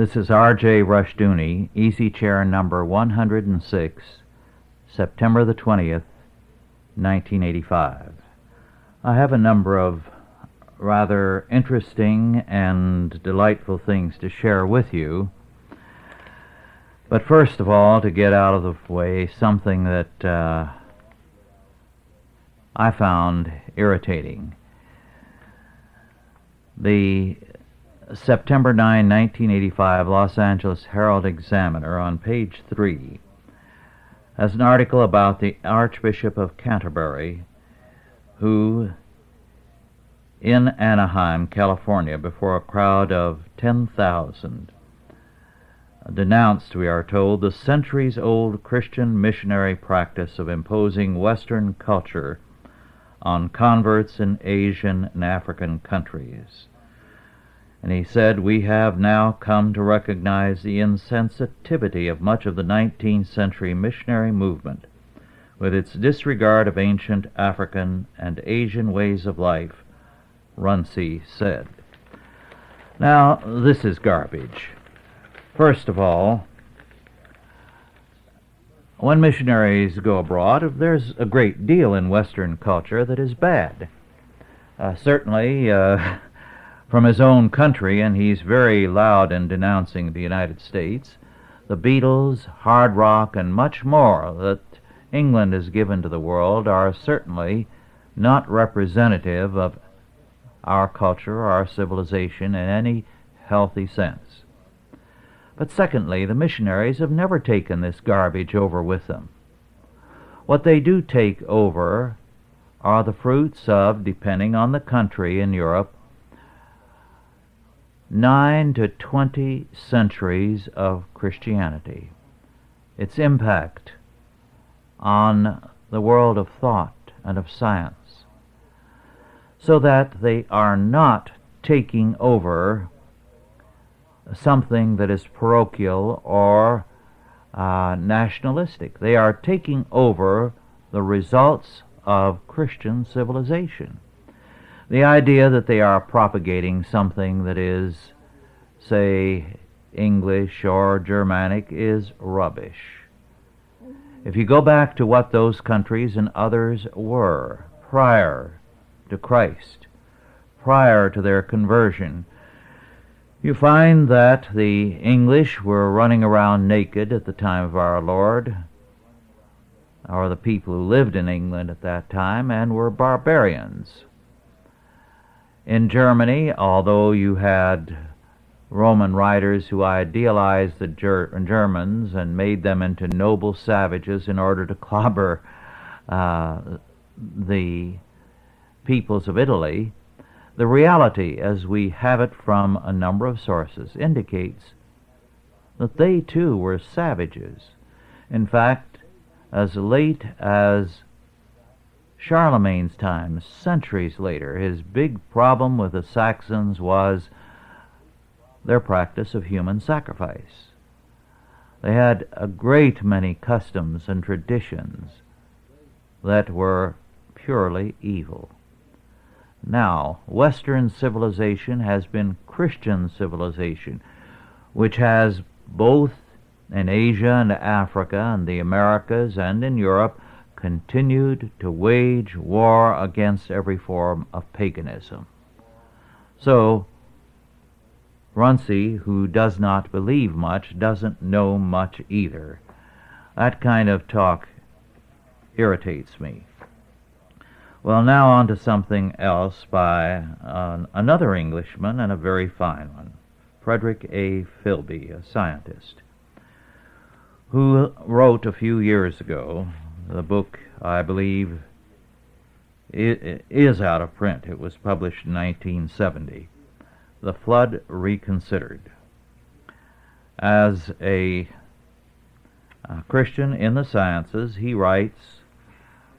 This is R.J. Rushdoony, easy chair number 106, September the 20th, 1985. I have a number of rather interesting and delightful things to share with you. But first of all, to get out of the way, something that uh, I found irritating. The September 9, 1985 Los Angeles Herald Examiner on page 3 has an article about the Archbishop of Canterbury who in Anaheim, California, before a crowd of 10,000 denounced, we are told, the centuries old Christian missionary practice of imposing Western culture on converts in Asian and African countries. And he said, We have now come to recognize the insensitivity of much of the 19th century missionary movement, with its disregard of ancient African and Asian ways of life, Runcie said. Now, this is garbage. First of all, when missionaries go abroad, there's a great deal in Western culture that is bad. Uh, certainly, uh, from his own country, and he's very loud in denouncing the United States, the Beatles, hard rock, and much more that England has given to the world are certainly not representative of our culture or our civilization in any healthy sense. But secondly, the missionaries have never taken this garbage over with them. What they do take over are the fruits of, depending on the country in Europe, nine to twenty centuries of Christianity, its impact on the world of thought and of science, so that they are not taking over something that is parochial or uh, nationalistic. They are taking over the results of Christian civilization. The idea that they are propagating something that is, say, English or Germanic is rubbish. If you go back to what those countries and others were prior to Christ, prior to their conversion, you find that the English were running around naked at the time of our Lord, or the people who lived in England at that time, and were barbarians. In Germany, although you had Roman writers who idealized the Ger- Germans and made them into noble savages in order to clobber uh, the peoples of Italy, the reality, as we have it from a number of sources, indicates that they too were savages. In fact, as late as Charlemagne's time, centuries later, his big problem with the Saxons was their practice of human sacrifice. They had a great many customs and traditions that were purely evil. Now, Western civilization has been Christian civilization, which has both in Asia and Africa and the Americas and in Europe continued to wage war against every form of paganism. So, Runcie, who does not believe much, doesn't know much either. That kind of talk irritates me. Well, now on to something else by uh, another Englishman and a very fine one, Frederick A. Filby, a scientist, who wrote a few years ago the book, I believe, is out of print. It was published in 1970. The Flood Reconsidered. As a, a Christian in the sciences, he writes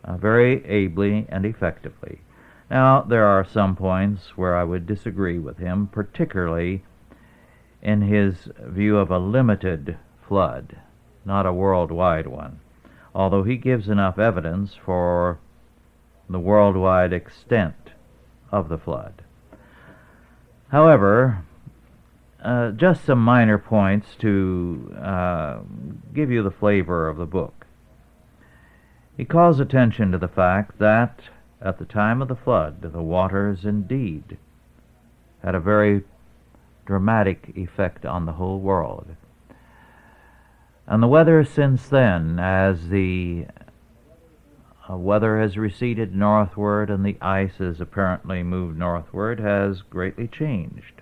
uh, very ably and effectively. Now, there are some points where I would disagree with him, particularly in his view of a limited flood, not a worldwide one although he gives enough evidence for the worldwide extent of the flood. However, uh, just some minor points to uh, give you the flavor of the book. He calls attention to the fact that at the time of the flood, the waters indeed had a very dramatic effect on the whole world. And the weather since then, as the uh, weather has receded northward and the ice has apparently moved northward, has greatly changed.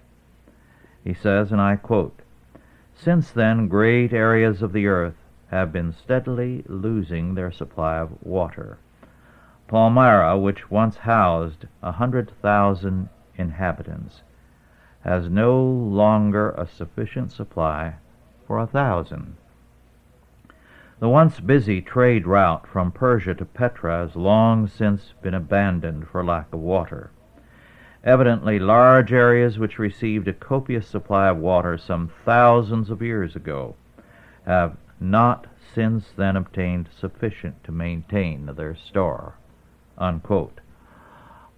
He says, and I quote, Since then, great areas of the earth have been steadily losing their supply of water. Palmyra, which once housed a hundred thousand inhabitants, has no longer a sufficient supply for a thousand. The once busy trade route from Persia to Petra has long since been abandoned for lack of water. Evidently, large areas which received a copious supply of water some thousands of years ago have not since then obtained sufficient to maintain their store. Unquote.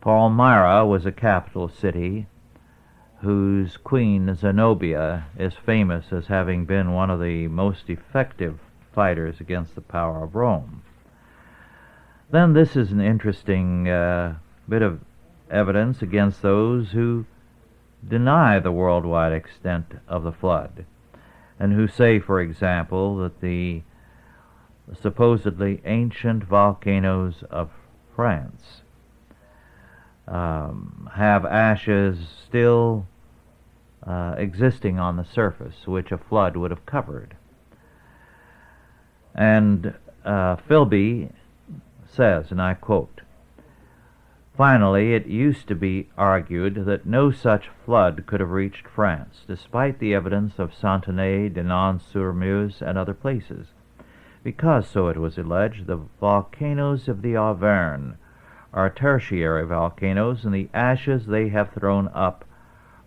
Palmyra was a capital city whose queen Zenobia is famous as having been one of the most effective fighters against the power of Rome. Then this is an interesting uh, bit of evidence against those who deny the worldwide extent of the flood, and who say, for example, that the supposedly ancient volcanoes of France um, have ashes still uh, existing on the surface, which a flood would have covered. And uh, Filby says, and I quote, Finally, it used to be argued that no such flood could have reached France, despite the evidence of Saintonge, Denon-sur-Meuse, and other places, because, so it was alleged, the volcanoes of the Auvergne are tertiary volcanoes, and the ashes they have thrown up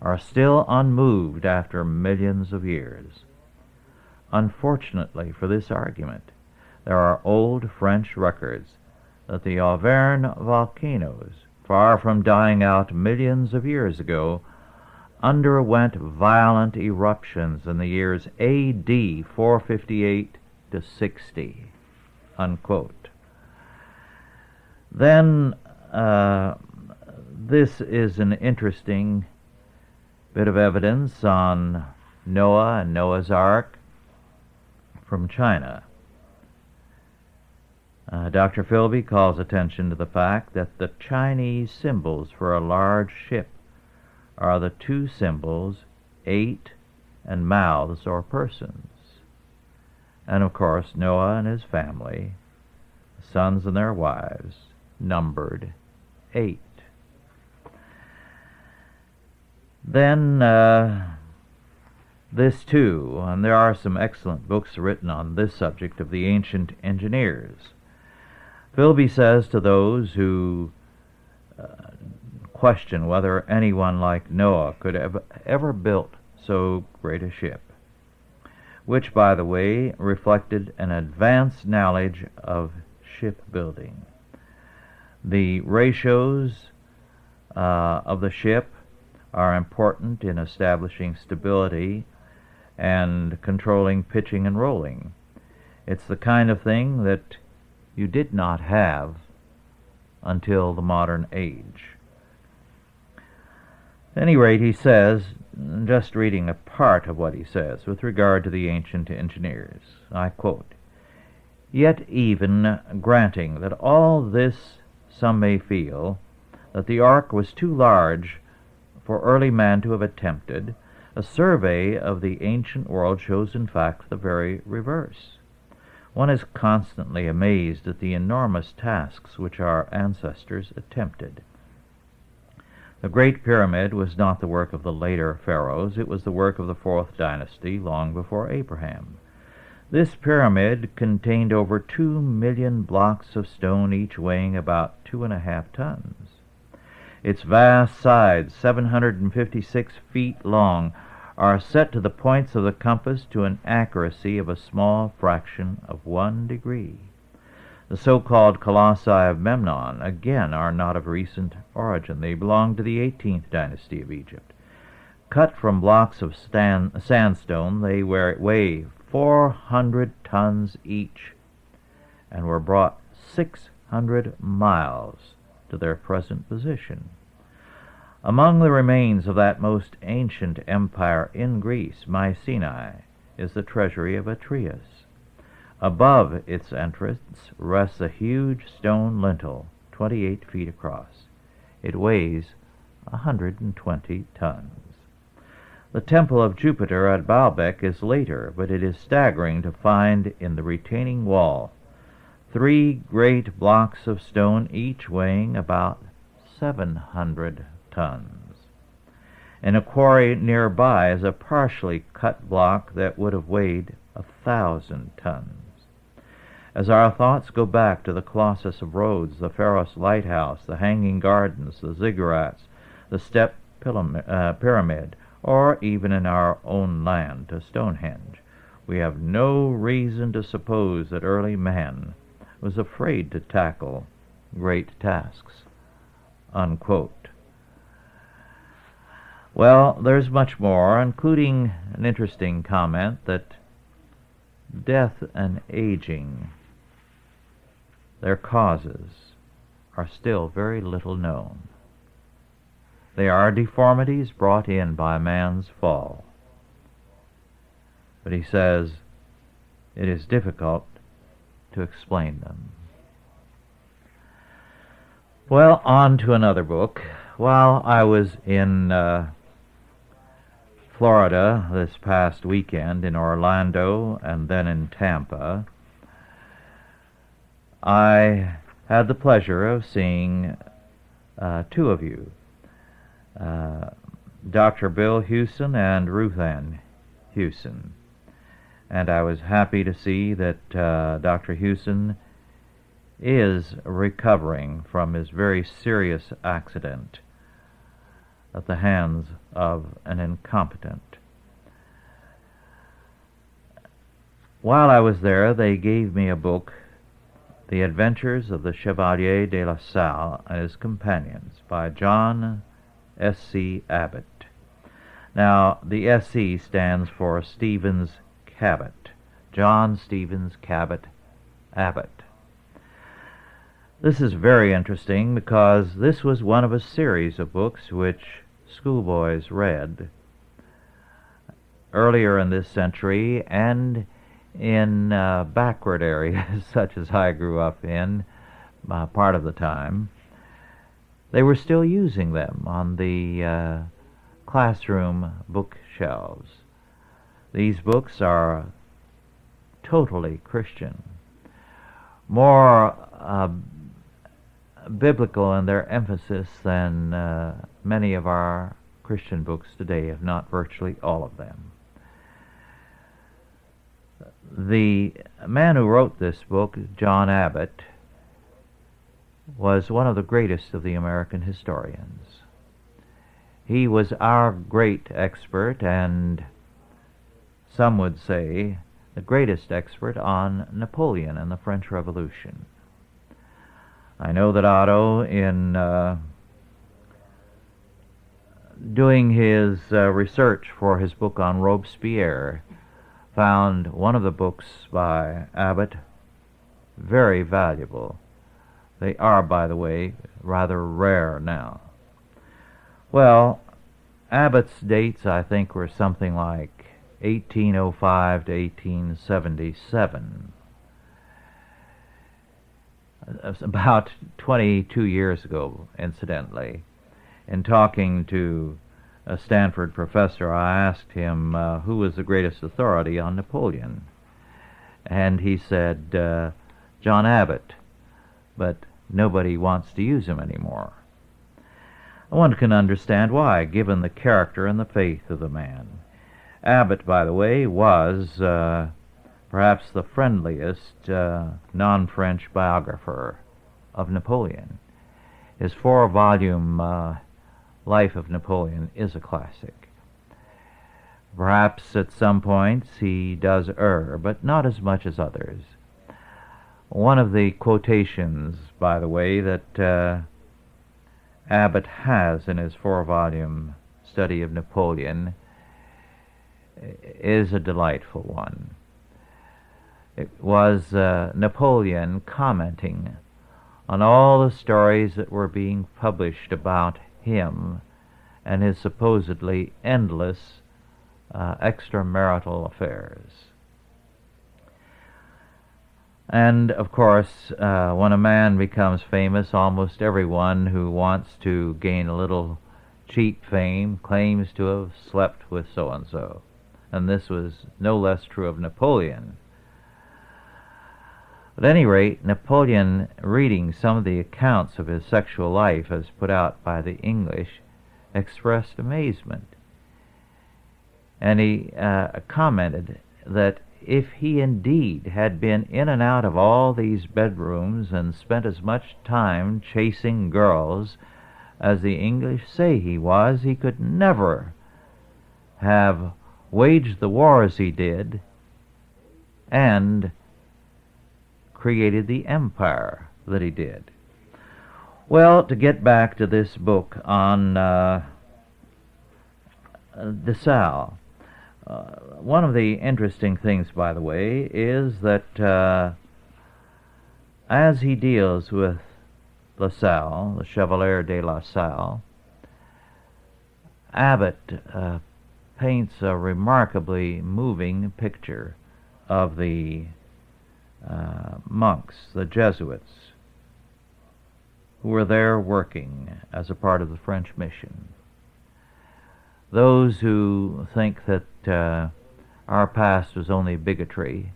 are still unmoved after millions of years. Unfortunately for this argument, there are old French records that the Auvergne volcanoes, far from dying out millions of years ago, underwent violent eruptions in the years AD 458 to 60. Unquote. Then, uh, this is an interesting bit of evidence on Noah and Noah's Ark from China. Uh, Dr. Filby calls attention to the fact that the Chinese symbols for a large ship are the two symbols eight and mouths or persons. And of course, Noah and his family, sons and their wives, numbered eight. Then uh, this too, and there are some excellent books written on this subject of the ancient engineers. Filby says to those who uh, question whether anyone like Noah could have ever built so great a ship, which, by the way, reflected an advanced knowledge of shipbuilding. The ratios uh, of the ship are important in establishing stability and controlling pitching and rolling. It's the kind of thing that you did not have until the modern age. At any rate, he says, just reading a part of what he says with regard to the ancient engineers, I quote, Yet even granting that all this some may feel, that the ark was too large for early man to have attempted, a survey of the ancient world shows, in fact, the very reverse. One is constantly amazed at the enormous tasks which our ancestors attempted. The Great Pyramid was not the work of the later pharaohs, it was the work of the fourth dynasty, long before Abraham. This pyramid contained over two million blocks of stone, each weighing about two and a half tons. Its vast sides, 756 feet long, are set to the points of the compass to an accuracy of a small fraction of one degree. The so-called colossi of Memnon, again, are not of recent origin. They belong to the 18th dynasty of Egypt. Cut from blocks of sandstone, they weigh 400 tons each and were brought 600 miles to their present position. Among the remains of that most ancient empire in Greece, Mycenae, is the treasury of Atreus. Above its entrance rests a huge stone lintel, 28 feet across. It weighs 120 tons. The temple of Jupiter at Baalbek is later, but it is staggering to find in the retaining wall three great blocks of stone, each weighing about 700 tons. In a quarry nearby is a partially cut block that would have weighed a thousand tons. As our thoughts go back to the Colossus of Rhodes, the Pharos lighthouse, the Hanging Gardens, the ziggurats, the Step uh, Pyramid, or even in our own land to Stonehenge, we have no reason to suppose that early man was afraid to tackle great tasks. Unquote. Well, there's much more, including an interesting comment that death and aging, their causes, are still very little known. They are deformities brought in by man's fall. But he says it is difficult to explain them. Well, on to another book. While I was in uh, Florida this past weekend, in Orlando and then in Tampa, I had the pleasure of seeing uh, two of you, uh, Dr. Bill Hewson and Ruth Ann Hewson and I was happy to see that uh, Dr. Hewson is recovering from his very serious accident at the hands of an incompetent. While I was there, they gave me a book, The Adventures of the Chevalier de la Salle and His Companions, by John S. C. Abbott. Now, the SC stands for Stevens Cabot, John Stevens Cabot Abbott. This is very interesting because this was one of a series of books which schoolboys read earlier in this century and in uh, backward areas such as I grew up in uh, part of the time. They were still using them on the uh, classroom bookshelves. These books are totally Christian, more uh, biblical in their emphasis than uh, many of our Christian books today, if not virtually all of them. The man who wrote this book, John Abbott, was one of the greatest of the American historians. He was our great expert and some would say, the greatest expert on Napoleon and the French Revolution. I know that Otto, in uh, doing his uh, research for his book on Robespierre, found one of the books by Abbott very valuable. They are, by the way, rather rare now. Well, Abbott's dates, I think, were something like 1805 to 1877. About 22 years ago, incidentally, in talking to a Stanford professor, I asked him uh, who was the greatest authority on Napoleon. And he said, uh, John Abbott, but nobody wants to use him anymore. One can understand why, given the character and the faith of the man. Abbott, by the way, was uh, perhaps the friendliest uh, non French biographer of Napoleon. His four volume uh, Life of Napoleon is a classic. Perhaps at some points he does err, but not as much as others. One of the quotations, by the way, that uh, Abbott has in his four volume study of Napoleon is a delightful one. It was uh, Napoleon commenting on all the stories that were being published about him and his supposedly endless uh, extramarital affairs. And of course, uh, when a man becomes famous, almost everyone who wants to gain a little cheap fame claims to have slept with so and so. And this was no less true of Napoleon. At any rate, Napoleon, reading some of the accounts of his sexual life as put out by the English, expressed amazement. And he uh, commented that if he indeed had been in and out of all these bedrooms and spent as much time chasing girls as the English say he was, he could never have waged the war as he did and created the empire that he did. Well, to get back to this book on uh, De Sale, uh, one of the interesting things, by the way, is that uh, as he deals with La Salle, the Chevalier de La Salle, Abbott uh, paints a remarkably moving picture of the uh, monks, the Jesuits, who were there working as a part of the French mission. Those who think that uh, our past was only bigotry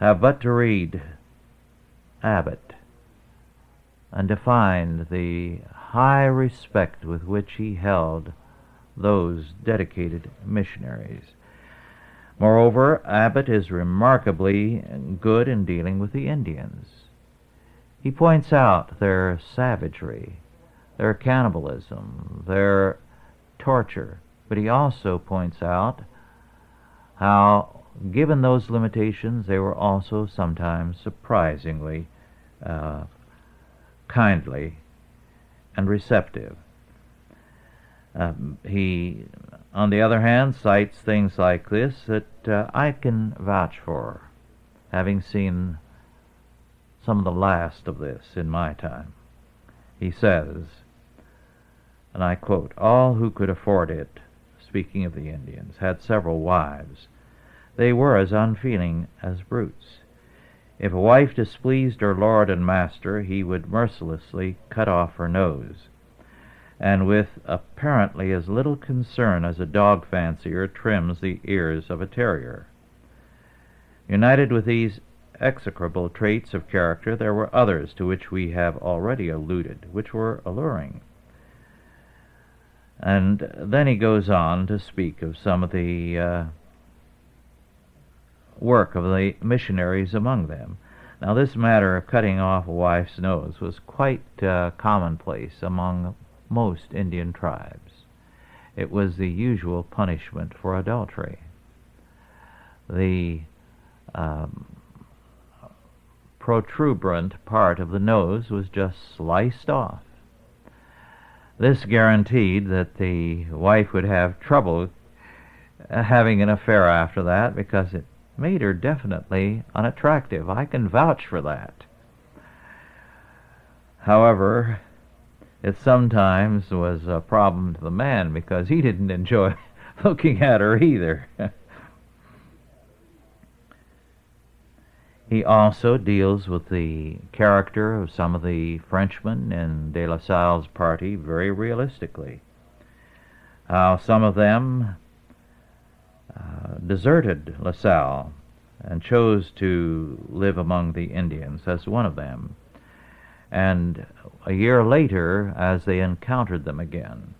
have but to read Abbott and to find the high respect with which he held those dedicated missionaries. Moreover, Abbott is remarkably good in dealing with the Indians. He points out their savagery, their cannibalism, their torture, but he also points out how, given those limitations, they were also sometimes surprisingly uh, kindly and receptive. Um, he, on the other hand, cites things like this that uh, I can vouch for, having seen some of the last of this in my time. He says, and I quote, All who could afford it, speaking of the Indians, had several wives. They were as unfeeling as brutes. If a wife displeased her lord and master, he would mercilessly cut off her nose, and with apparently as little concern as a dog fancier trims the ears of a terrier. United with these execrable traits of character, there were others to which we have already alluded, which were alluring. And then he goes on to speak of some of the uh, work of the missionaries among them. Now, this matter of cutting off a wife's nose was quite uh, commonplace among most Indian tribes. It was the usual punishment for adultery. The um, protuberant part of the nose was just sliced off this guaranteed that the wife would have trouble uh, having an affair after that because it made her definitely unattractive. I can vouch for that. However, it sometimes was a problem to the man because he didn't enjoy looking at her either. He also deals with the character of some of the Frenchmen in De La Salle's party very realistically. How some of them uh, deserted La Salle and chose to live among the Indians as one of them. And a year later, as they encountered them again,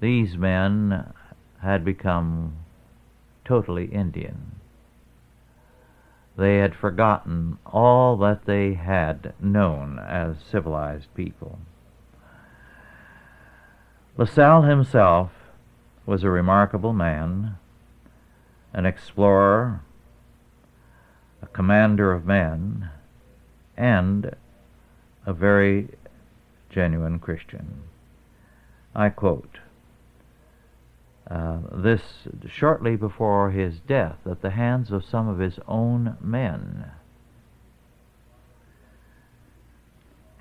these men had become totally Indian. They had forgotten all that they had known as civilized people. La Salle himself was a remarkable man, an explorer, a commander of men, and a very genuine Christian. I quote, uh, this shortly before his death at the hands of some of his own men.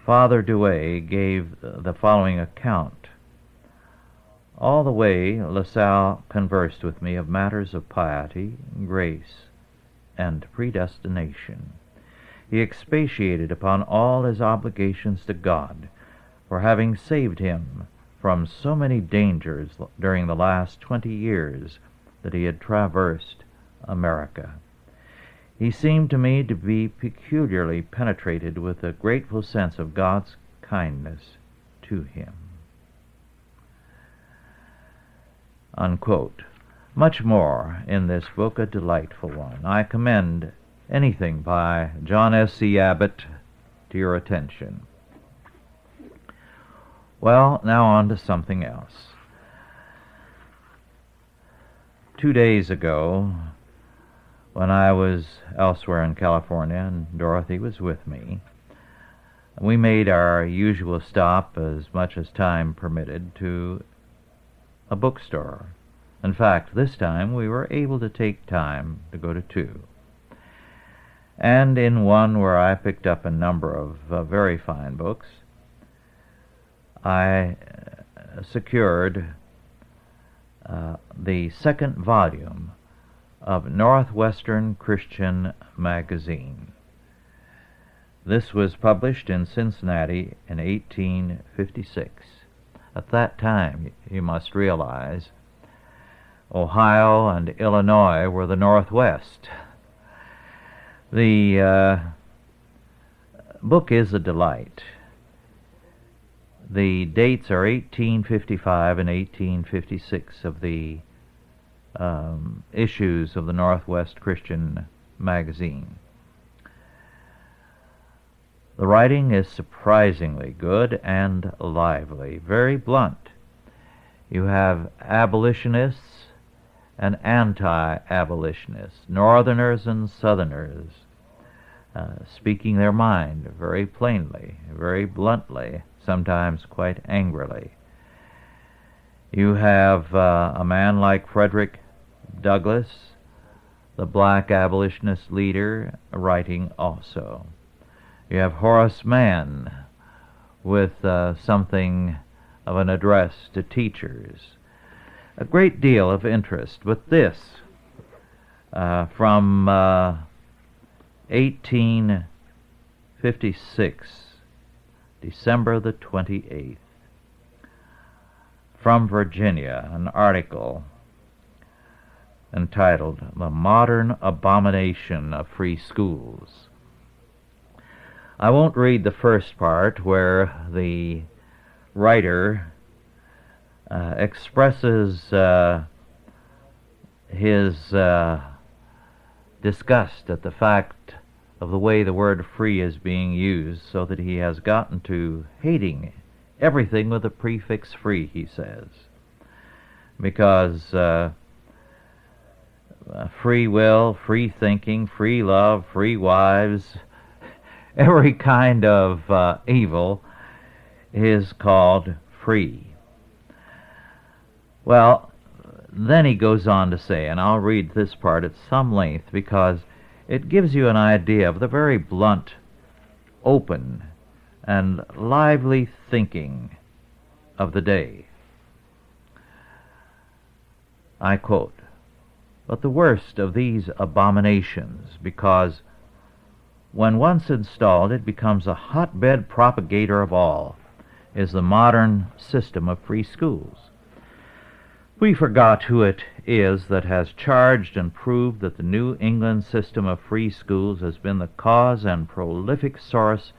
Father Douay gave the following account. All the way LaSalle conversed with me of matters of piety, grace, and predestination. He expatiated upon all his obligations to God for having saved him from so many dangers during the last twenty years that he had traversed America. He seemed to me to be peculiarly penetrated with a grateful sense of God's kindness to him. Unquote. Much more in this book, a delightful one. I commend anything by John S. C. Abbott to your attention. Well, now on to something else. Two days ago, when I was elsewhere in California and Dorothy was with me, we made our usual stop as much as time permitted to a bookstore. In fact, this time we were able to take time to go to two. And in one where I picked up a number of uh, very fine books, I uh, secured uh, the second volume of Northwestern Christian Magazine. This was published in Cincinnati in 1856. At that time, you must realize, Ohio and Illinois were the Northwest. The uh, book is a delight. The dates are 1855 and 1856 of the um, issues of the Northwest Christian magazine. The writing is surprisingly good and lively, very blunt. You have abolitionists and anti abolitionists, Northerners and Southerners, speaking their mind very plainly, very bluntly, sometimes quite angrily. You have uh, a man like Frederick Douglass, the black abolitionist leader, writing also. You have Horace Mann with uh, something of an address to teachers. A great deal of interest, but this uh, from uh, 1856, December the 28th. From Virginia, an article entitled The Modern Abomination of Free Schools. I won't read the first part where the writer uh, expresses uh, his uh, disgust at the fact of the way the word free is being used, so that he has gotten to hating everything with the prefix free, he says. Because uh, uh, free will, free thinking, free love, free wives, every kind of uh, evil is called free. Well, then he goes on to say, and I'll read this part at some length because it gives you an idea of the very blunt, open, and lively thinking of the day. I quote, but the worst of these abominations, because when once installed it becomes a hotbed propagator of all, is the modern system of free schools. We forgot who it is that has charged and proved that the New England system of free schools has been the cause and prolific source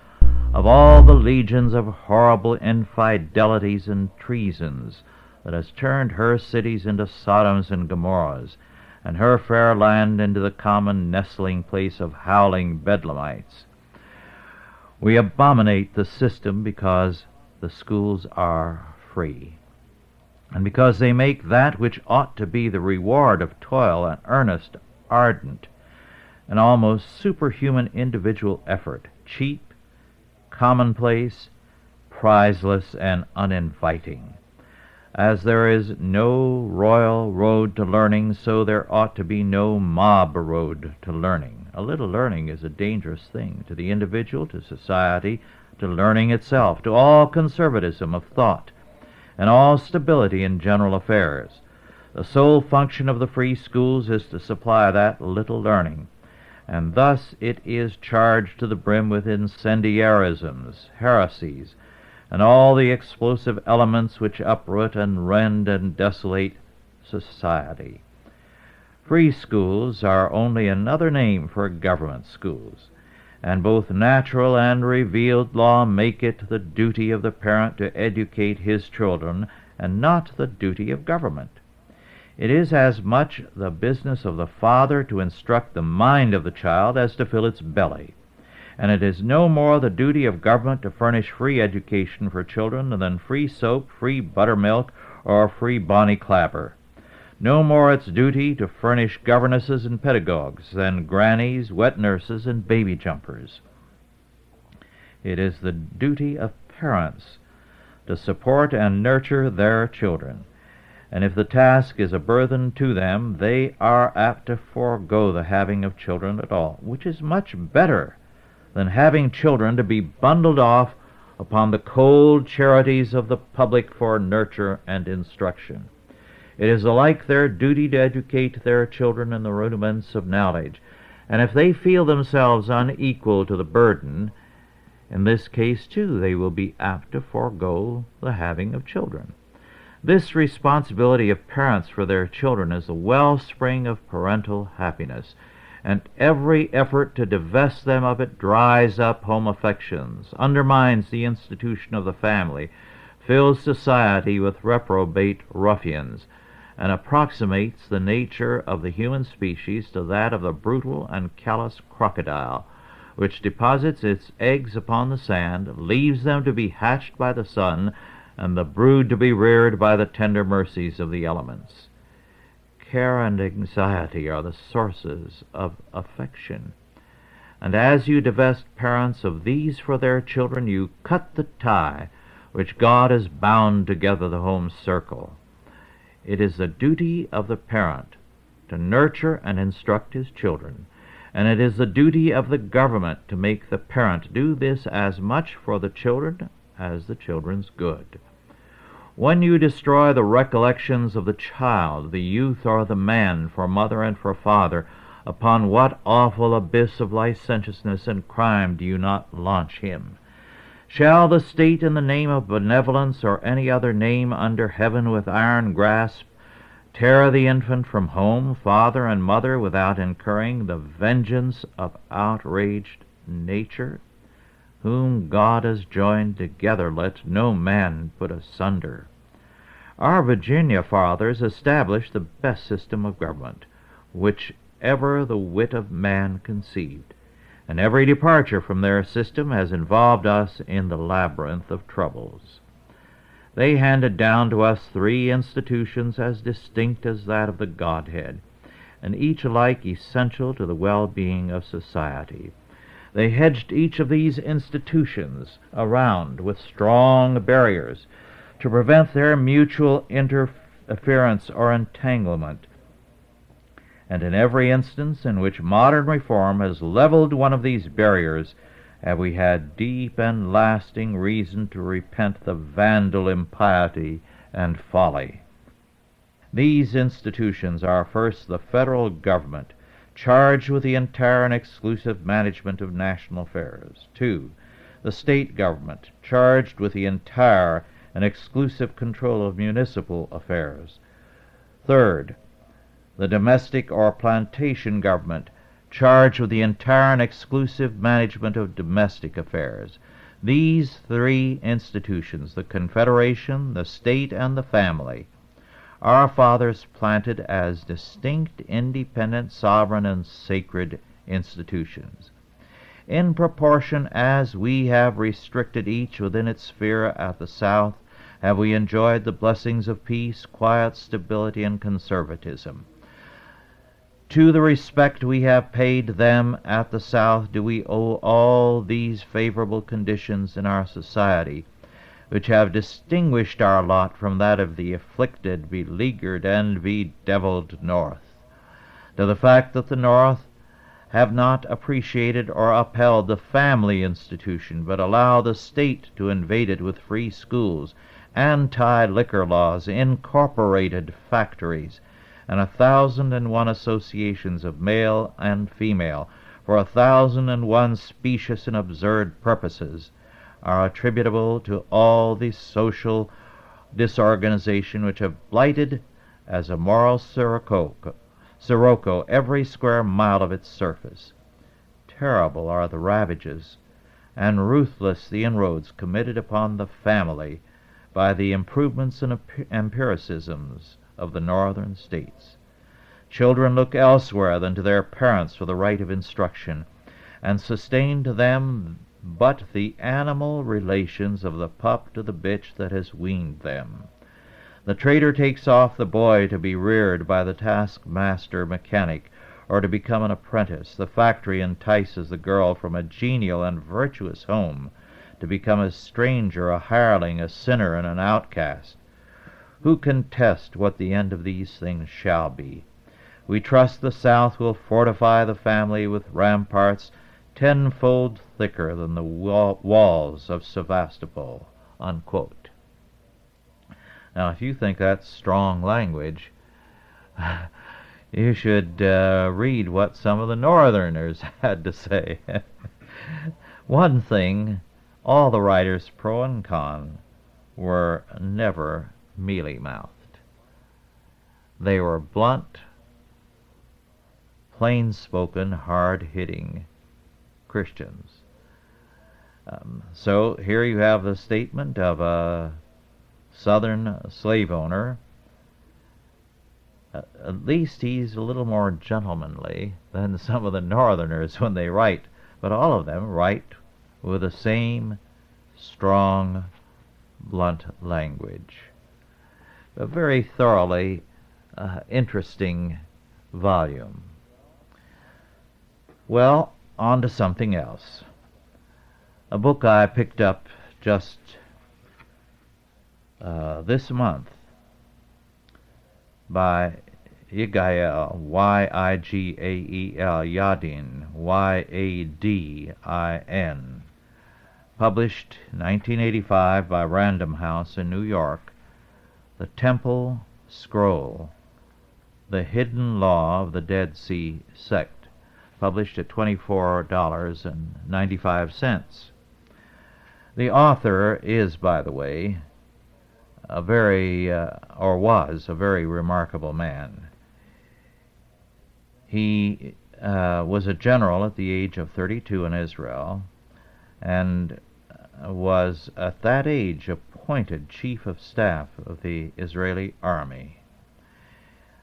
of all the legions of horrible infidelities and treasons that has turned her cities into Sodoms and Gomorrahs, and her fair land into the common nestling place of howling bedlamites. We abominate the system because the schools are free, and because they make that which ought to be the reward of toil and earnest, ardent, and almost superhuman individual effort cheap, commonplace, prizeless, and uninviting. As there is no royal road to learning, so there ought to be no mob road to learning. A little learning is a dangerous thing to the individual, to society, to learning itself, to all conservatism of thought, and all stability in general affairs. The sole function of the free schools is to supply that little learning, and thus it is charged to the brim with incendiarisms, heresies, and all the explosive elements which uproot and rend and desolate society. Free schools are only another name for government schools, and both natural and revealed law make it the duty of the parent to educate his children, and not the duty of government. It is as much the business of the father to instruct the mind of the child as to fill its belly and it is no more the duty of government to furnish free education for children than free soap, free buttermilk, or free bonny clabber. No more its duty to furnish governesses and pedagogues than grannies, wet nurses, and baby jumpers. It is the duty of parents to support and nurture their children, and if the task is a burthen to them, they are apt to forego the having of children at all, which is much better than having children to be bundled off upon the cold charities of the public for nurture and instruction. It is alike their duty to educate their children in the rudiments of knowledge, and if they feel themselves unequal to the burden, in this case too they will be apt to forego the having of children. This responsibility of parents for their children is the wellspring of parental happiness and every effort to divest them of it dries up home affections, undermines the institution of the family, fills society with reprobate ruffians, and approximates the nature of the human species to that of the brutal and callous crocodile, which deposits its eggs upon the sand, leaves them to be hatched by the sun, and the brood to be reared by the tender mercies of the elements care and anxiety are the sources of affection. And as you divest parents of these for their children, you cut the tie which God has bound together the home circle. It is the duty of the parent to nurture and instruct his children, and it is the duty of the government to make the parent do this as much for the children as the children's good. When you destroy the recollections of the child, the youth, or the man, for mother and for father, upon what awful abyss of licentiousness and crime do you not launch him? Shall the state, in the name of benevolence or any other name under heaven, with iron grasp, tear the infant from home, father, and mother without incurring the vengeance of outraged nature? whom God has joined together, let no man put asunder. Our Virginia fathers established the best system of government which ever the wit of man conceived, and every departure from their system has involved us in the labyrinth of troubles. They handed down to us three institutions as distinct as that of the Godhead, and each alike essential to the well-being of society. They hedged each of these institutions around with strong barriers to prevent their mutual interference or entanglement. And in every instance in which modern reform has leveled one of these barriers, have we had deep and lasting reason to repent the vandal impiety and folly. These institutions are first the federal government, charged with the entire and exclusive management of national affairs. Two, the state government, charged with the entire and exclusive control of municipal affairs. Third, the domestic or plantation government, charged with the entire and exclusive management of domestic affairs. These three institutions, the Confederation, the state, and the family, our fathers planted as distinct, independent, sovereign, and sacred institutions. In proportion as we have restricted each within its sphere at the South, have we enjoyed the blessings of peace, quiet, stability, and conservatism. To the respect we have paid them at the South do we owe all these favorable conditions in our society which have distinguished our lot from that of the afflicted, beleaguered, and bedeviled North, to the fact that the North have not appreciated or upheld the family institution, but allow the state to invade it with free schools, anti-liquor laws, incorporated factories, and a thousand and one associations of male and female for a thousand and one specious and absurd purposes are attributable to all the social disorganization which have blighted as a moral sirocco, sirocco every square mile of its surface. Terrible are the ravages and ruthless the inroads committed upon the family by the improvements and empiricisms of the northern states. Children look elsewhere than to their parents for the right of instruction, and sustain to them but the animal relations of the pup to the bitch that has weaned them. The trader takes off the boy to be reared by the taskmaster mechanic or to become an apprentice. The factory entices the girl from a genial and virtuous home to become a stranger, a hireling, a sinner, and an outcast. Who can test what the end of these things shall be? We trust the South will fortify the family with ramparts tenfold thicker than the walls of Sevastopol. Unquote. Now, if you think that's strong language, you should uh, read what some of the Northerners had to say. One thing, all the writers, pro and con, were never mealy mouthed. They were blunt, plain spoken, hard hitting Christians. Um, so here you have the statement of a southern slave owner. Uh, at least he's a little more gentlemanly than some of the northerners when they write, but all of them write with the same strong, blunt language. A very thoroughly uh, interesting volume. Well, on to something else. A book I picked up just uh, this month by Yigael, Y-I-G-A-E-L, Yadin, Y-A-D-I-N, published 1985 by Random House in New York, The Temple Scroll, The Hidden Law of the Dead Sea Sect published at $24.95. The author is, by the way, a very, uh, or was, a very remarkable man. He uh, was a general at the age of 32 in Israel and was at that age appointed chief of staff of the Israeli army.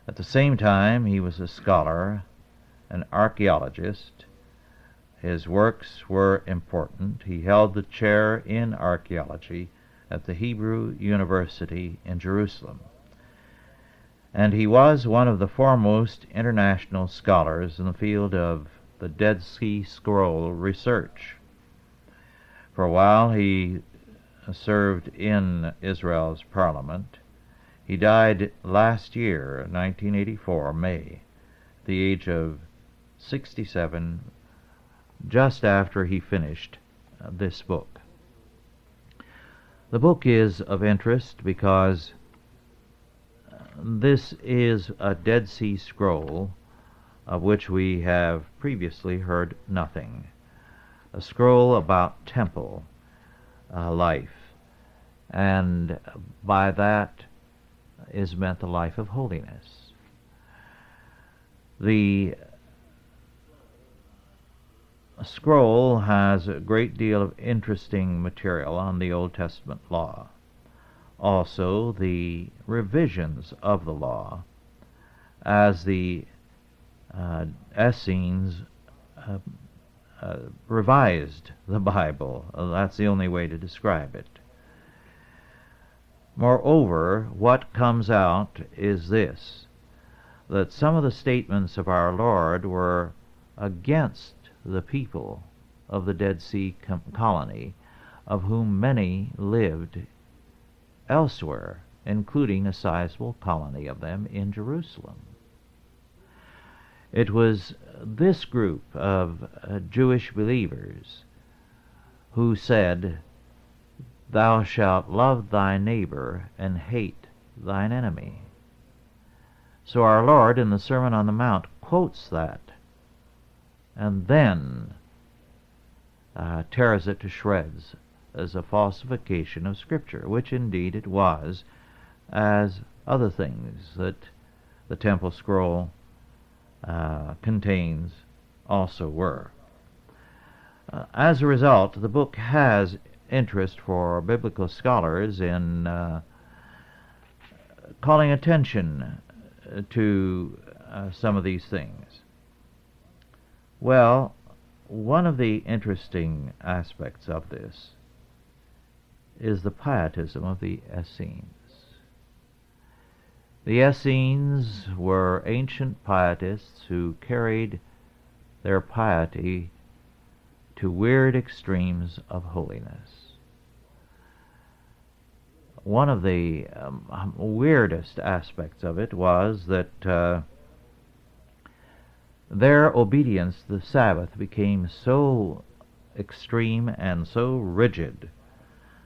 At the same time, he was a scholar an archaeologist. His works were important. He held the chair in archaeology at the Hebrew University in Jerusalem. And he was one of the foremost international scholars in the field of the Dead Sea Scroll research. For a while he served in Israel's parliament. He died last year, 1984, May, the age of 67, just after he finished uh, this book. The book is of interest because uh, this is a Dead Sea Scroll of which we have previously heard nothing. A scroll about temple uh, life, and by that is meant the life of holiness. The scroll has a great deal of interesting material on the Old Testament law. Also, the revisions of the law as the uh, Essenes uh, uh, revised the Bible. That's the only way to describe it. Moreover, what comes out is this that some of the statements of our Lord were against the people of the Dead Sea colony, of whom many lived elsewhere, including a sizable colony of them in Jerusalem. It was this group of uh, Jewish believers who said, Thou shalt love thy neighbor and hate thine enemy. So our Lord in the Sermon on the Mount quotes that and then uh, tears it to shreds as a falsification of Scripture, which indeed it was, as other things that the Temple Scroll uh, contains also were. Uh, as a result, the book has interest for biblical scholars in uh, calling attention to uh, some of these things. Well, one of the interesting aspects of this is the pietism of the Essenes. The Essenes were ancient pietists who carried their piety to weird extremes of holiness. One of the um, weirdest aspects of it was that uh, their obedience to the Sabbath became so extreme and so rigid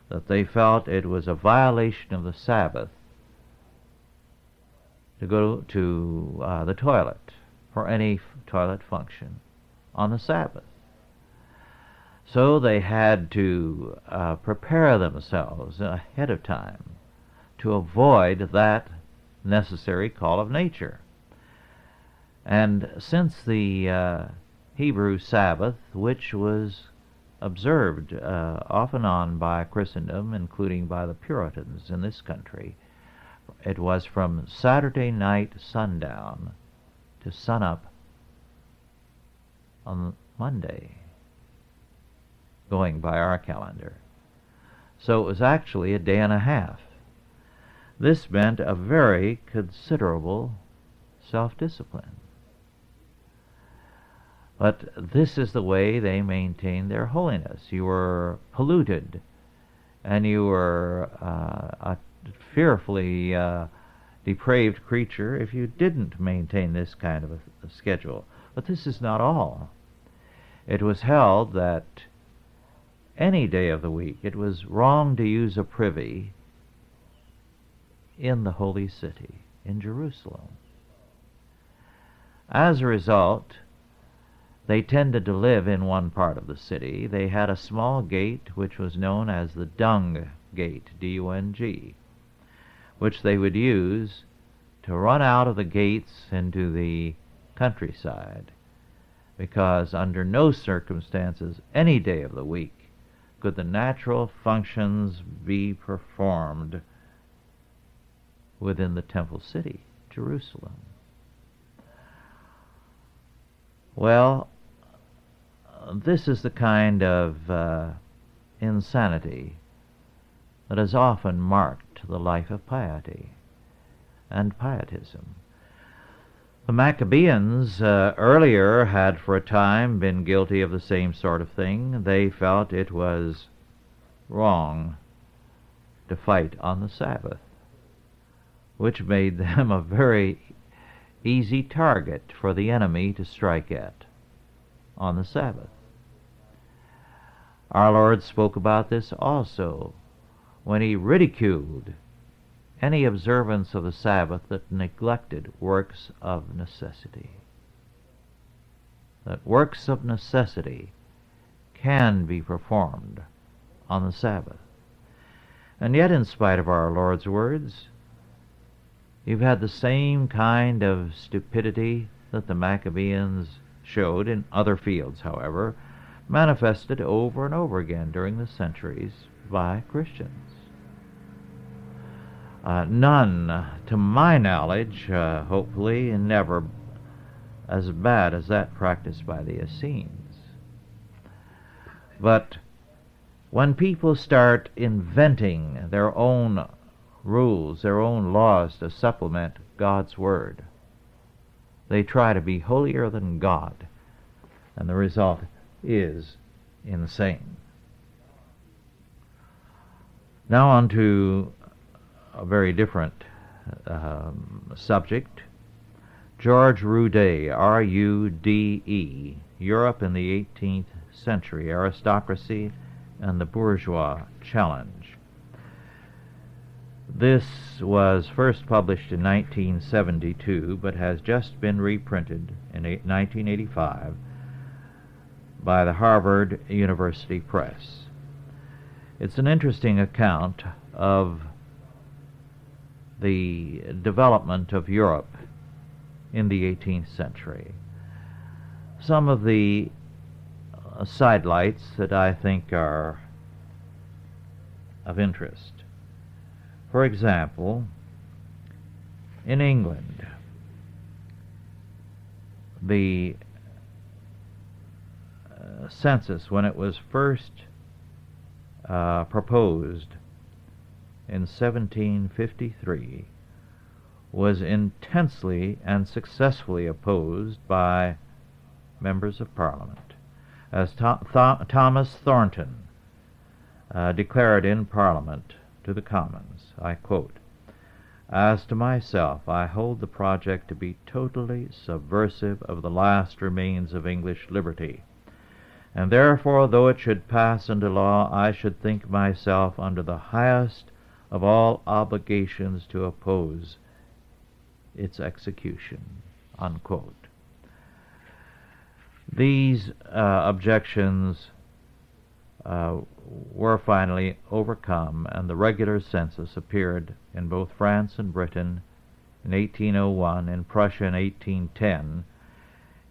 that they felt it was a violation of the Sabbath to go to uh, the toilet for any f- toilet function on the Sabbath. So they had to uh, prepare themselves ahead of time to avoid that necessary call of nature. And since the uh, Hebrew Sabbath, which was observed uh, off and on by Christendom, including by the Puritans in this country, it was from Saturday night sundown to sunup on Monday, going by our calendar. So it was actually a day and a half. This meant a very considerable self discipline. But this is the way they maintained their holiness. You were polluted, and you were uh, a fearfully uh, depraved creature if you didn't maintain this kind of a, a schedule. But this is not all. It was held that any day of the week it was wrong to use a privy in the holy city, in Jerusalem. As a result, they tended to live in one part of the city. They had a small gate which was known as the Dung Gate, D-U-N-G which they would use to run out of the gates into the countryside, because under no circumstances, any day of the week, could the natural functions be performed within the temple city, Jerusalem. Well, this is the kind of uh, insanity that is often marked the life of piety and pietism. The Maccabeans uh, earlier had for a time been guilty of the same sort of thing. They felt it was wrong to fight on the Sabbath, which made them a very easy target for the enemy to strike at on the Sabbath. Our Lord spoke about this also when he ridiculed any observance of the Sabbath that neglected works of necessity. That works of necessity can be performed on the Sabbath. And yet, in spite of our Lord's words, you've had the same kind of stupidity that the Maccabeans showed in other fields, however, manifested over and over again during the centuries by Christians. Uh, none, to my knowledge, uh, hopefully, and never as bad as that practiced by the Essenes. But when people start inventing their own rules, their own laws to supplement God's Word, they try to be holier than God, and the result is insane. Now on to a very different um, subject. George Rude, R U D E, Europe in the 18th Century, Aristocracy and the Bourgeois Challenge. This was first published in 1972 but has just been reprinted in 1985 by the Harvard University Press. It's an interesting account of the development of Europe in the 18th century. Some of the uh, sidelights that I think are of interest. For example, in England, the uh, census, when it was first uh, proposed in 1753, was intensely and successfully opposed by members of Parliament. As Th- Th- Thomas Thornton uh, declared in Parliament to the Commons, I quote, As to myself, I hold the project to be totally subversive of the last remains of English liberty, and therefore, though it should pass into law, I should think myself under the highest of all obligations to oppose its execution. Unquote. These uh, objections uh, were finally overcome, and the regular census appeared in both France and Britain in 1801, in Prussia in 1810,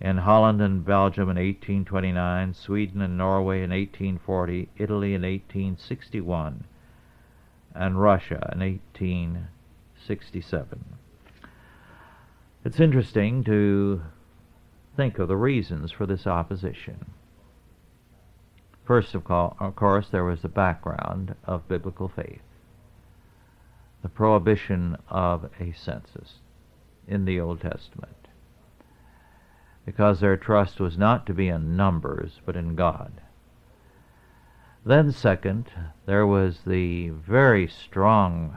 in Holland and Belgium in 1829, Sweden and Norway in 1840, Italy in 1861, and Russia in 1867. It's interesting to think of the reasons for this opposition. First of, all, of course, there was the background of biblical faith, the prohibition of a census in the Old Testament, because their trust was not to be in numbers but in God. Then, second, there was the very strong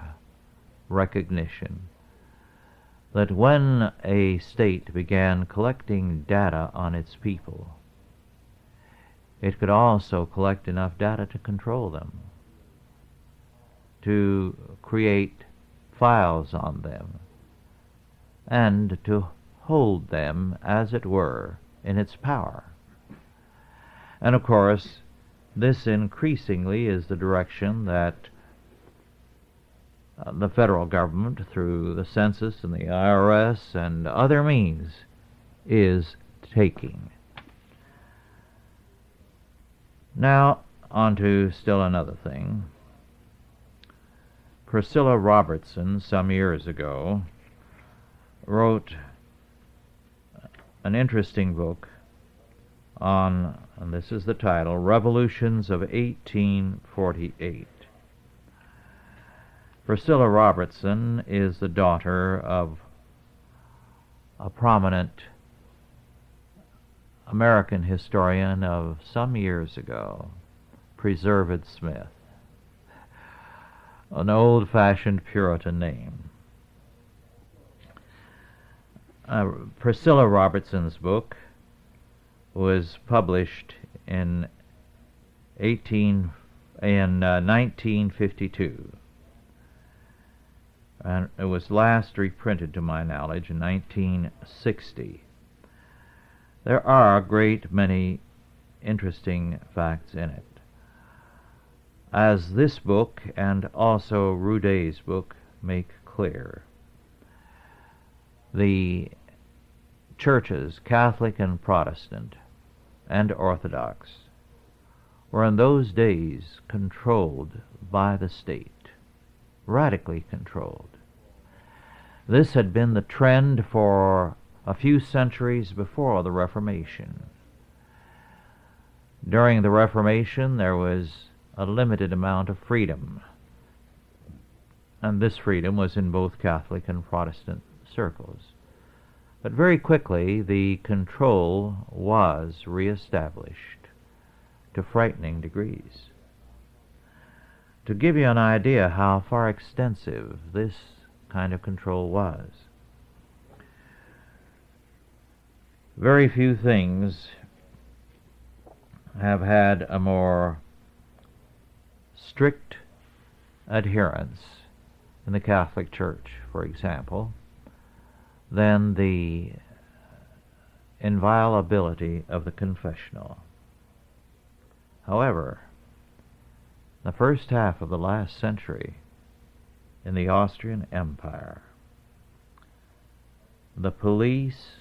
recognition that when a state began collecting data on its people, it could also collect enough data to control them, to create files on them, and to hold them, as it were, in its power. And of course, this increasingly is the direction that uh, the federal government, through the census and the IRS and other means, is taking. Now, on to still another thing. Priscilla Robertson, some years ago, wrote an interesting book on, and this is the title, Revolutions of 1848. Priscilla Robertson is the daughter of a prominent American historian of some years ago, Preserved Smith, an old fashioned Puritan name. Uh, Priscilla Robertson's book was published in 18 in uh, 1952 and it was last reprinted, to my knowledge, in 1960. There are a great many interesting facts in it. As this book and also Rude's book make clear, the churches, Catholic and Protestant and Orthodox, were in those days controlled by the state radically controlled. This had been the trend for a few centuries before the Reformation. During the Reformation, there was a limited amount of freedom, and this freedom was in both Catholic and Protestant circles. But very quickly, the control was reestablished to frightening degrees to give you an idea how far extensive this kind of control was. Very few things have had a more strict adherence in the Catholic Church, for example, than the inviolability of the confessional. However, the first half of the last century in the Austrian Empire, the police,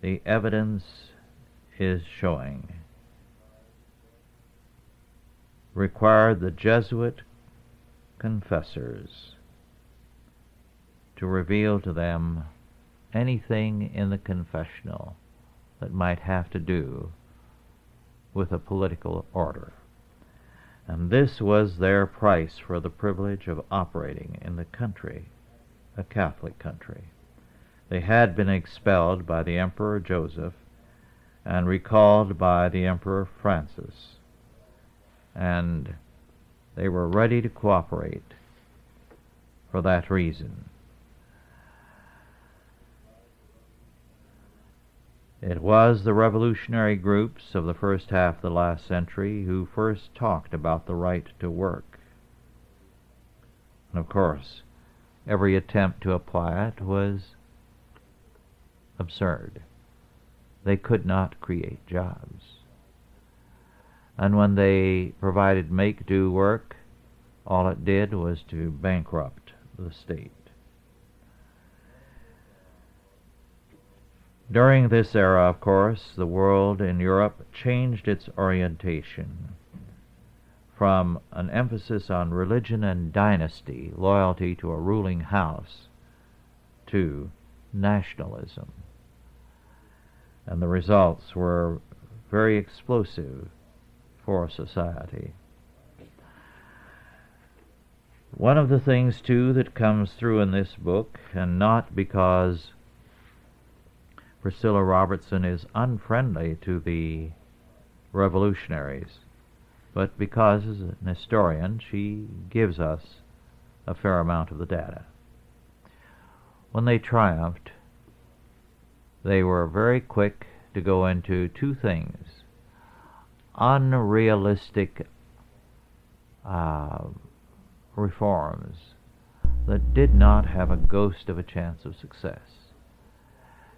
the evidence is showing, required the Jesuit confessors to reveal to them anything in the confessional that might have to do with a political order. And this was their price for the privilege of operating in the country, a Catholic country. They had been expelled by the Emperor Joseph and recalled by the Emperor Francis, and they were ready to cooperate for that reason. It was the revolutionary groups of the first half of the last century who first talked about the right to work. And of course, every attempt to apply it was absurd. They could not create jobs. And when they provided make do work, all it did was to bankrupt the state. During this era, of course, the world in Europe changed its orientation from an emphasis on religion and dynasty, loyalty to a ruling house, to nationalism. And the results were very explosive for society. One of the things, too, that comes through in this book, and not because Priscilla Robertson is unfriendly to the revolutionaries, but because, as an historian, she gives us a fair amount of the data. When they triumphed, they were very quick to go into two things unrealistic uh, reforms that did not have a ghost of a chance of success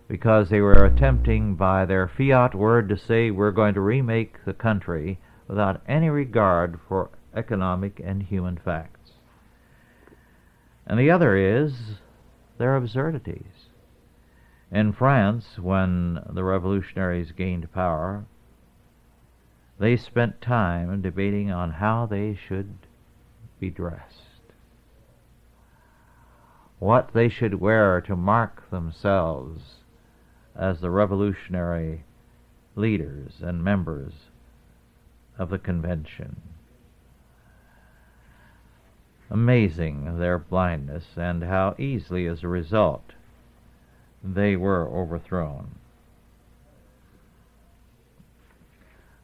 because they were attempting by their fiat word to say we're going to remake the country without any regard for economic and human facts. And the other is their absurdities. In France, when the revolutionaries gained power, they spent time debating on how they should be dressed, what they should wear to mark themselves as the revolutionary leaders and members of the convention. Amazing their blindness and how easily, as a result, they were overthrown.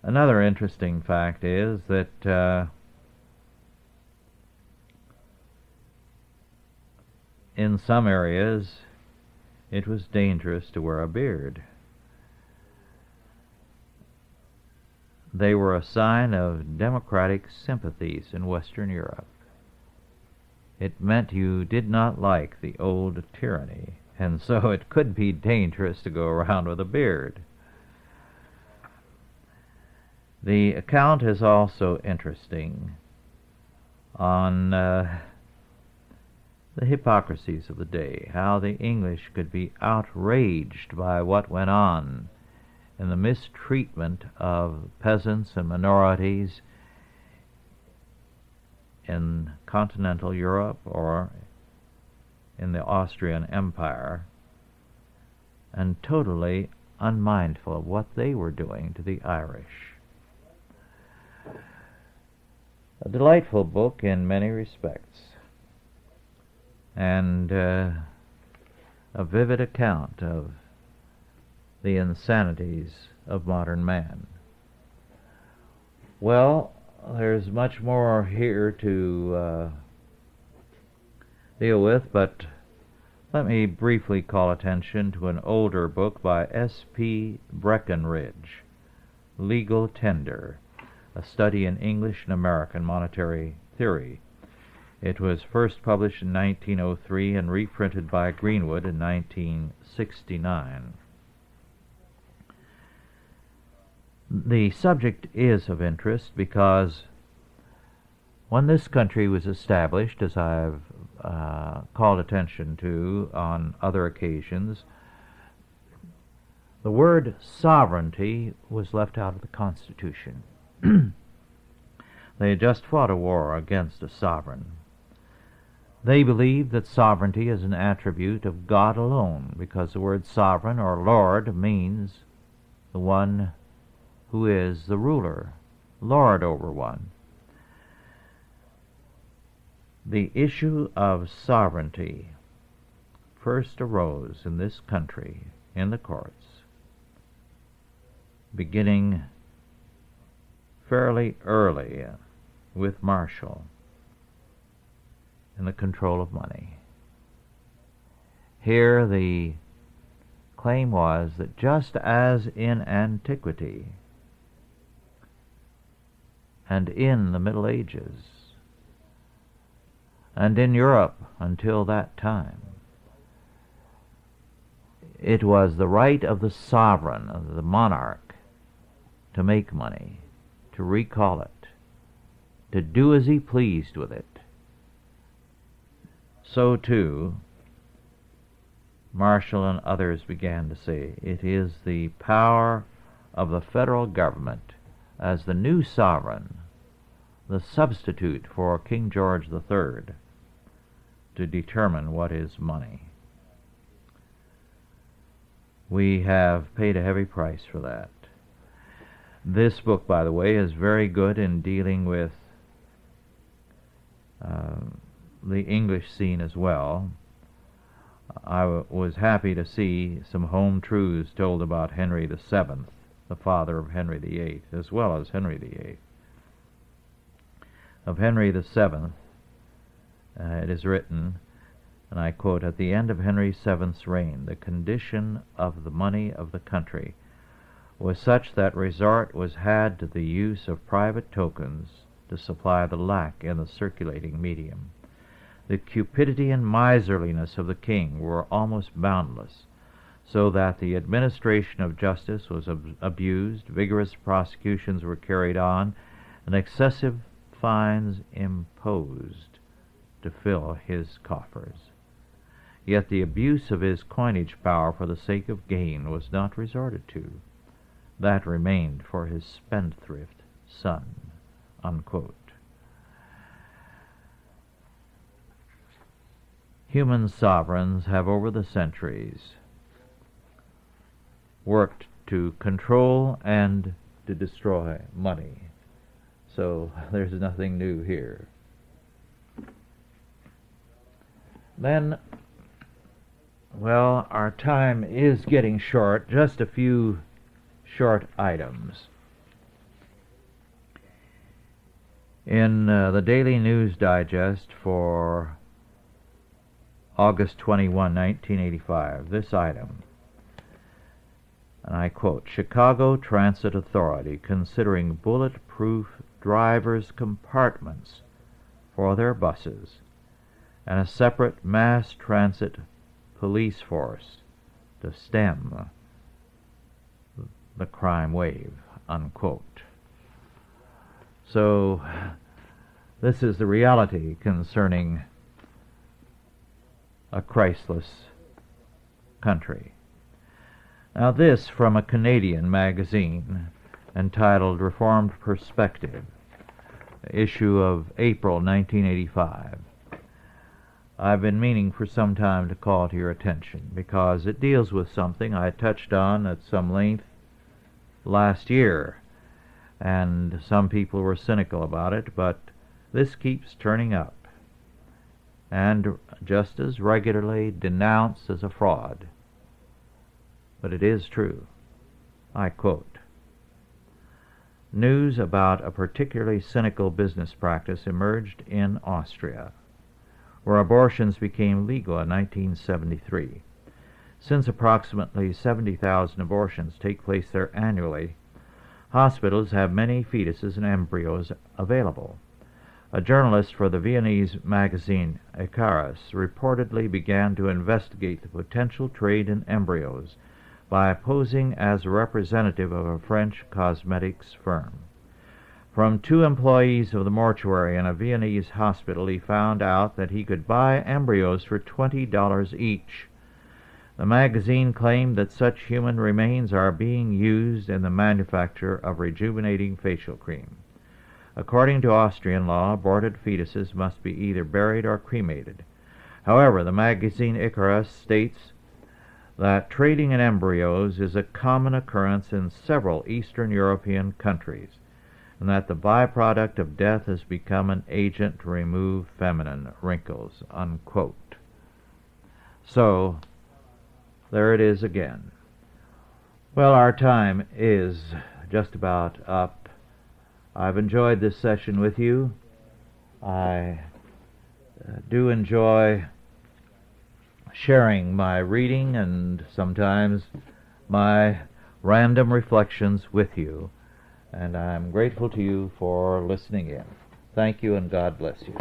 Another interesting fact is that uh, in some areas it was dangerous to wear a beard. They were a sign of democratic sympathies in Western Europe. It meant you did not like the old tyranny, and so it could be dangerous to go around with a beard. The account is also interesting on uh, the hypocrisies of the day, how the English could be outraged by what went on in the mistreatment of peasants and minorities in continental Europe or in the Austrian Empire, and totally unmindful of what they were doing to the Irish. A delightful book in many respects and uh, a vivid account of the insanities of modern man. Well, there's much more here to uh, deal with, but let me briefly call attention to an older book by S.P. Breckinridge, Legal Tender, a study in English and American monetary theory. It was first published in 1903 and reprinted by Greenwood in 1969. The subject is of interest because when this country was established, as I've uh, called attention to on other occasions, the word sovereignty was left out of the Constitution. they had just fought a war against a sovereign. They believe that sovereignty is an attribute of God alone, because the word sovereign or Lord means the one who is the ruler, Lord over one. The issue of sovereignty first arose in this country in the courts, beginning fairly early with Marshall in the control of money. Here the claim was that just as in antiquity and in the Middle Ages and in Europe until that time, it was the right of the sovereign, of the monarch, to make money, to recall it, to do as he pleased with it, so too, Marshall and others began to say it is the power of the federal government as the new sovereign, the substitute for King George III, to determine what is money. We have paid a heavy price for that. This book, by the way, is very good in dealing with uh, the English scene as well. I w- was happy to see some home truths told about Henry Seventh, the father of Henry Eighth, as well as Henry Eighth. Of Henry Seventh, uh, it is written, and I quote, At the end of Henry VII's reign, the condition of the money of the country was such that resort was had to the use of private tokens to supply the lack in the circulating medium. The cupidity and miserliness of the king were almost boundless, so that the administration of justice was ab- abused, vigorous prosecutions were carried on, and excessive fines imposed to fill his coffers. Yet the abuse of his coinage power for the sake of gain was not resorted to. That remained for his spendthrift son. Unquote. Human sovereigns have over the centuries worked to control and to destroy money. So there's nothing new here. Then, well, our time is getting short. Just a few short items. In uh, the Daily News Digest for August 21, 1985, this item, and I quote Chicago Transit Authority considering bulletproof drivers' compartments for their buses and a separate mass transit police force to stem the crime wave. Unquote. So, this is the reality concerning a Christless country. Now, this from a Canadian magazine entitled Reformed Perspective, issue of April 1985. I've been meaning for some time to call to your attention because it deals with something I touched on at some length last year, and some people were cynical about it, but this keeps turning up and just as regularly denounced as a fraud. But it is true. I quote news about a particularly cynical business practice emerged in Austria, where abortions became legal in 1973. Since approximately 70,000 abortions take place there annually, hospitals have many fetuses and embryos available. A journalist for the Viennese magazine Icarus reportedly began to investigate the potential trade in embryos by posing as a representative of a French cosmetics firm. From two employees of the mortuary in a Viennese hospital, he found out that he could buy embryos for $20 each. The magazine claimed that such human remains are being used in the manufacture of rejuvenating facial cream. According to Austrian law, aborted fetuses must be either buried or cremated. However, the magazine Icarus states that trading in embryos is a common occurrence in several Eastern European countries, and that the byproduct of death has become an agent to remove feminine wrinkles. Unquote. So, there it is again. Well, our time is just about up. I've enjoyed this session with you. I uh, do enjoy sharing my reading and sometimes my random reflections with you, and I'm grateful to you for listening in. Thank you, and God bless you.